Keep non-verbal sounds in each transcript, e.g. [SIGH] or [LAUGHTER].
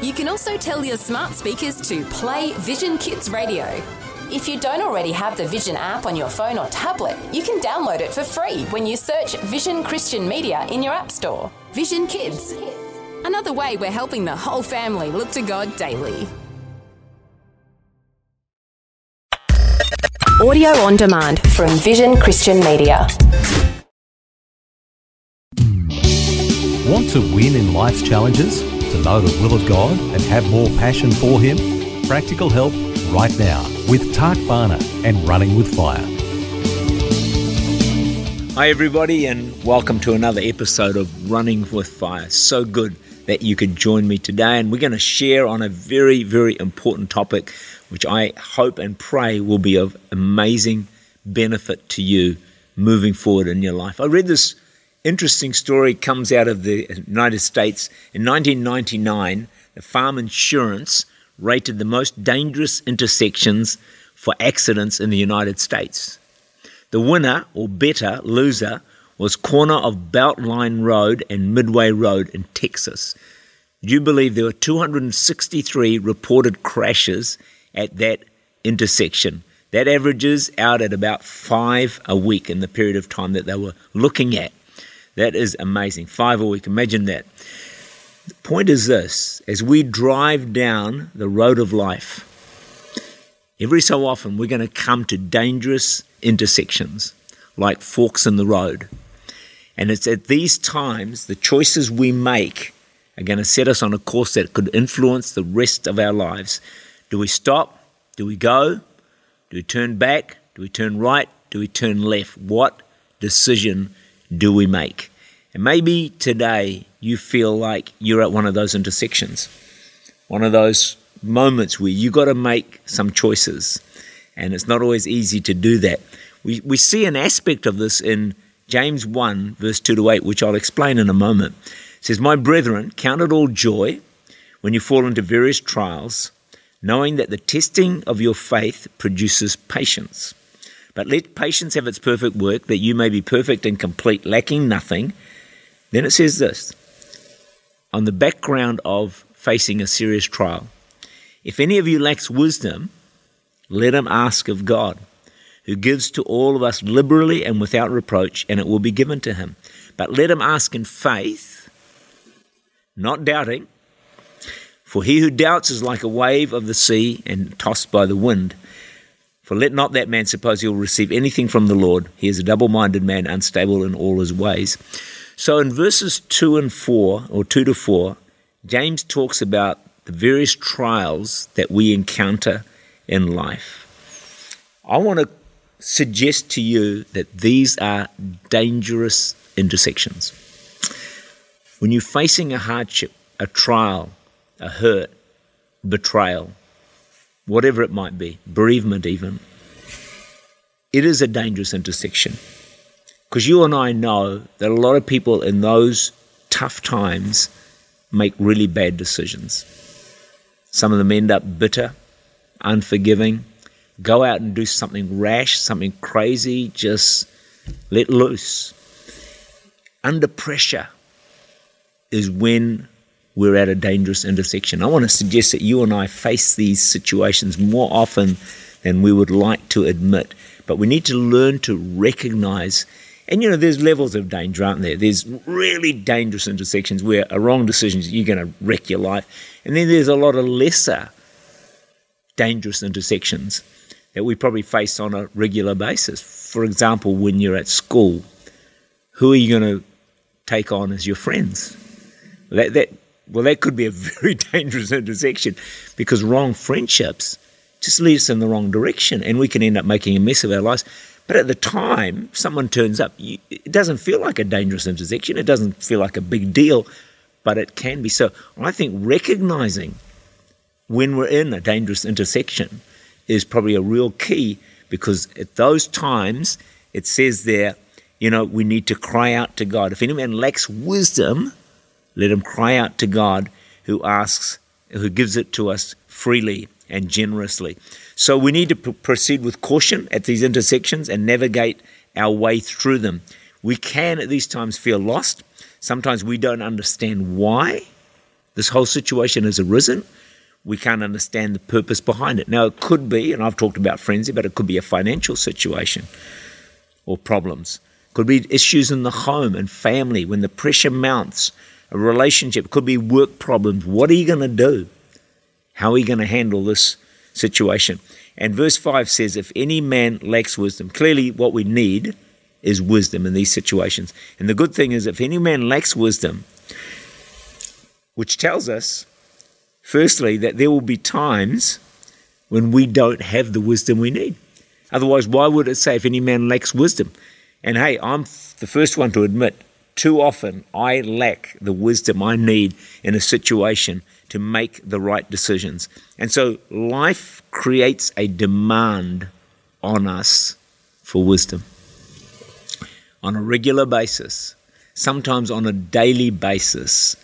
You can also tell your smart speakers to play Vision Kids Radio. If you don't already have the Vision app on your phone or tablet, you can download it for free when you search Vision Christian Media in your App Store. Vision Kids. Another way we're helping the whole family look to God daily. Audio on demand from Vision Christian Media. Want to win in life's challenges? To know the will of God and have more passion for Him? Practical help right now with Tak Bhana and Running with Fire. Hi, everybody, and welcome to another episode of Running with Fire. So good that you could join me today, and we're going to share on a very, very important topic, which I hope and pray will be of amazing benefit to you moving forward in your life. I read this interesting story comes out of the United States in 1999. The Farm Insurance rated the most dangerous intersections for accidents in the United States. The winner, or better, loser, was corner of Beltline Road and Midway Road in Texas. Do you believe there were 263 reported crashes at that intersection? That averages out at about five a week in the period of time that they were looking at. That is amazing. Five a week. Imagine that. The point is this as we drive down the road of life, every so often we're going to come to dangerous intersections like forks in the road. And it's at these times the choices we make are going to set us on a course that could influence the rest of our lives. Do we stop? Do we go? Do we turn back? Do we turn right? Do we turn left? What decision do we make? And maybe today you feel like you're at one of those intersections, one of those moments where you got to make some choices. And it's not always easy to do that. We, we see an aspect of this in James 1, verse 2 to 8, which I'll explain in a moment. It says, My brethren, count it all joy when you fall into various trials, knowing that the testing of your faith produces patience. But let patience have its perfect work, that you may be perfect and complete, lacking nothing. Then it says this on the background of facing a serious trial If any of you lacks wisdom, let him ask of God, who gives to all of us liberally and without reproach, and it will be given to him. But let him ask in faith, not doubting. For he who doubts is like a wave of the sea and tossed by the wind. For let not that man suppose he will receive anything from the Lord. He is a double minded man, unstable in all his ways. So in verses 2 and 4, or 2 to 4, James talks about the various trials that we encounter in life. I want to suggest to you that these are dangerous intersections. When you're facing a hardship, a trial, a hurt, betrayal, whatever it might be, bereavement even, it is a dangerous intersection. Because you and I know that a lot of people in those tough times make really bad decisions. Some of them end up bitter, unforgiving, go out and do something rash, something crazy, just let loose. Under pressure is when we're at a dangerous intersection. I want to suggest that you and I face these situations more often than we would like to admit, but we need to learn to recognize. And you know, there's levels of danger, aren't there? There's really dangerous intersections where a wrong decision you're going to wreck your life, and then there's a lot of lesser dangerous intersections that we probably face on a regular basis. For example, when you're at school, who are you going to take on as your friends? That, that, well, that could be a [LAUGHS] very dangerous intersection because wrong friendships just lead us in the wrong direction and we can end up making a mess of our lives. But at the time someone turns up, it doesn't feel like a dangerous intersection. It doesn't feel like a big deal, but it can be. So I think recognizing when we're in a dangerous intersection is probably a real key because at those times it says there, you know, we need to cry out to God. If any man lacks wisdom, let him cry out to God who asks, who gives it to us freely and generously. So we need to p- proceed with caution at these intersections and navigate our way through them. We can at these times feel lost. Sometimes we don't understand why this whole situation has arisen. We can't understand the purpose behind it. Now, it could be, and I've talked about frenzy, but it could be a financial situation or problems. Could be issues in the home and family when the pressure mounts. A relationship could be work problems. What are you going to do? How are you going to handle this situation? And verse 5 says, If any man lacks wisdom, clearly what we need is wisdom in these situations. And the good thing is, if any man lacks wisdom, which tells us, firstly, that there will be times when we don't have the wisdom we need. Otherwise, why would it say, if any man lacks wisdom? And hey, I'm the first one to admit, too often I lack the wisdom I need in a situation to make the right decisions. And so life creates a demand on us for wisdom on a regular basis, sometimes on a daily basis.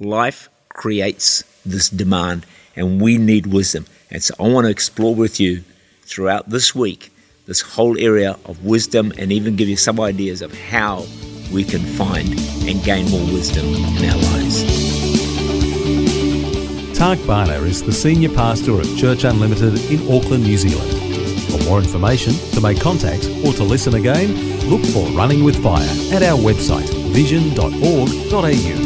Life creates this demand, and we need wisdom. And so I want to explore with you throughout this week this whole area of wisdom and even give you some ideas of how we can find and gain more wisdom in our lives. Tak Bhana is the Senior Pastor of Church Unlimited in Auckland, New Zealand. For more information, to make contact, or to listen again, look for Running with Fire at our website vision.org.au.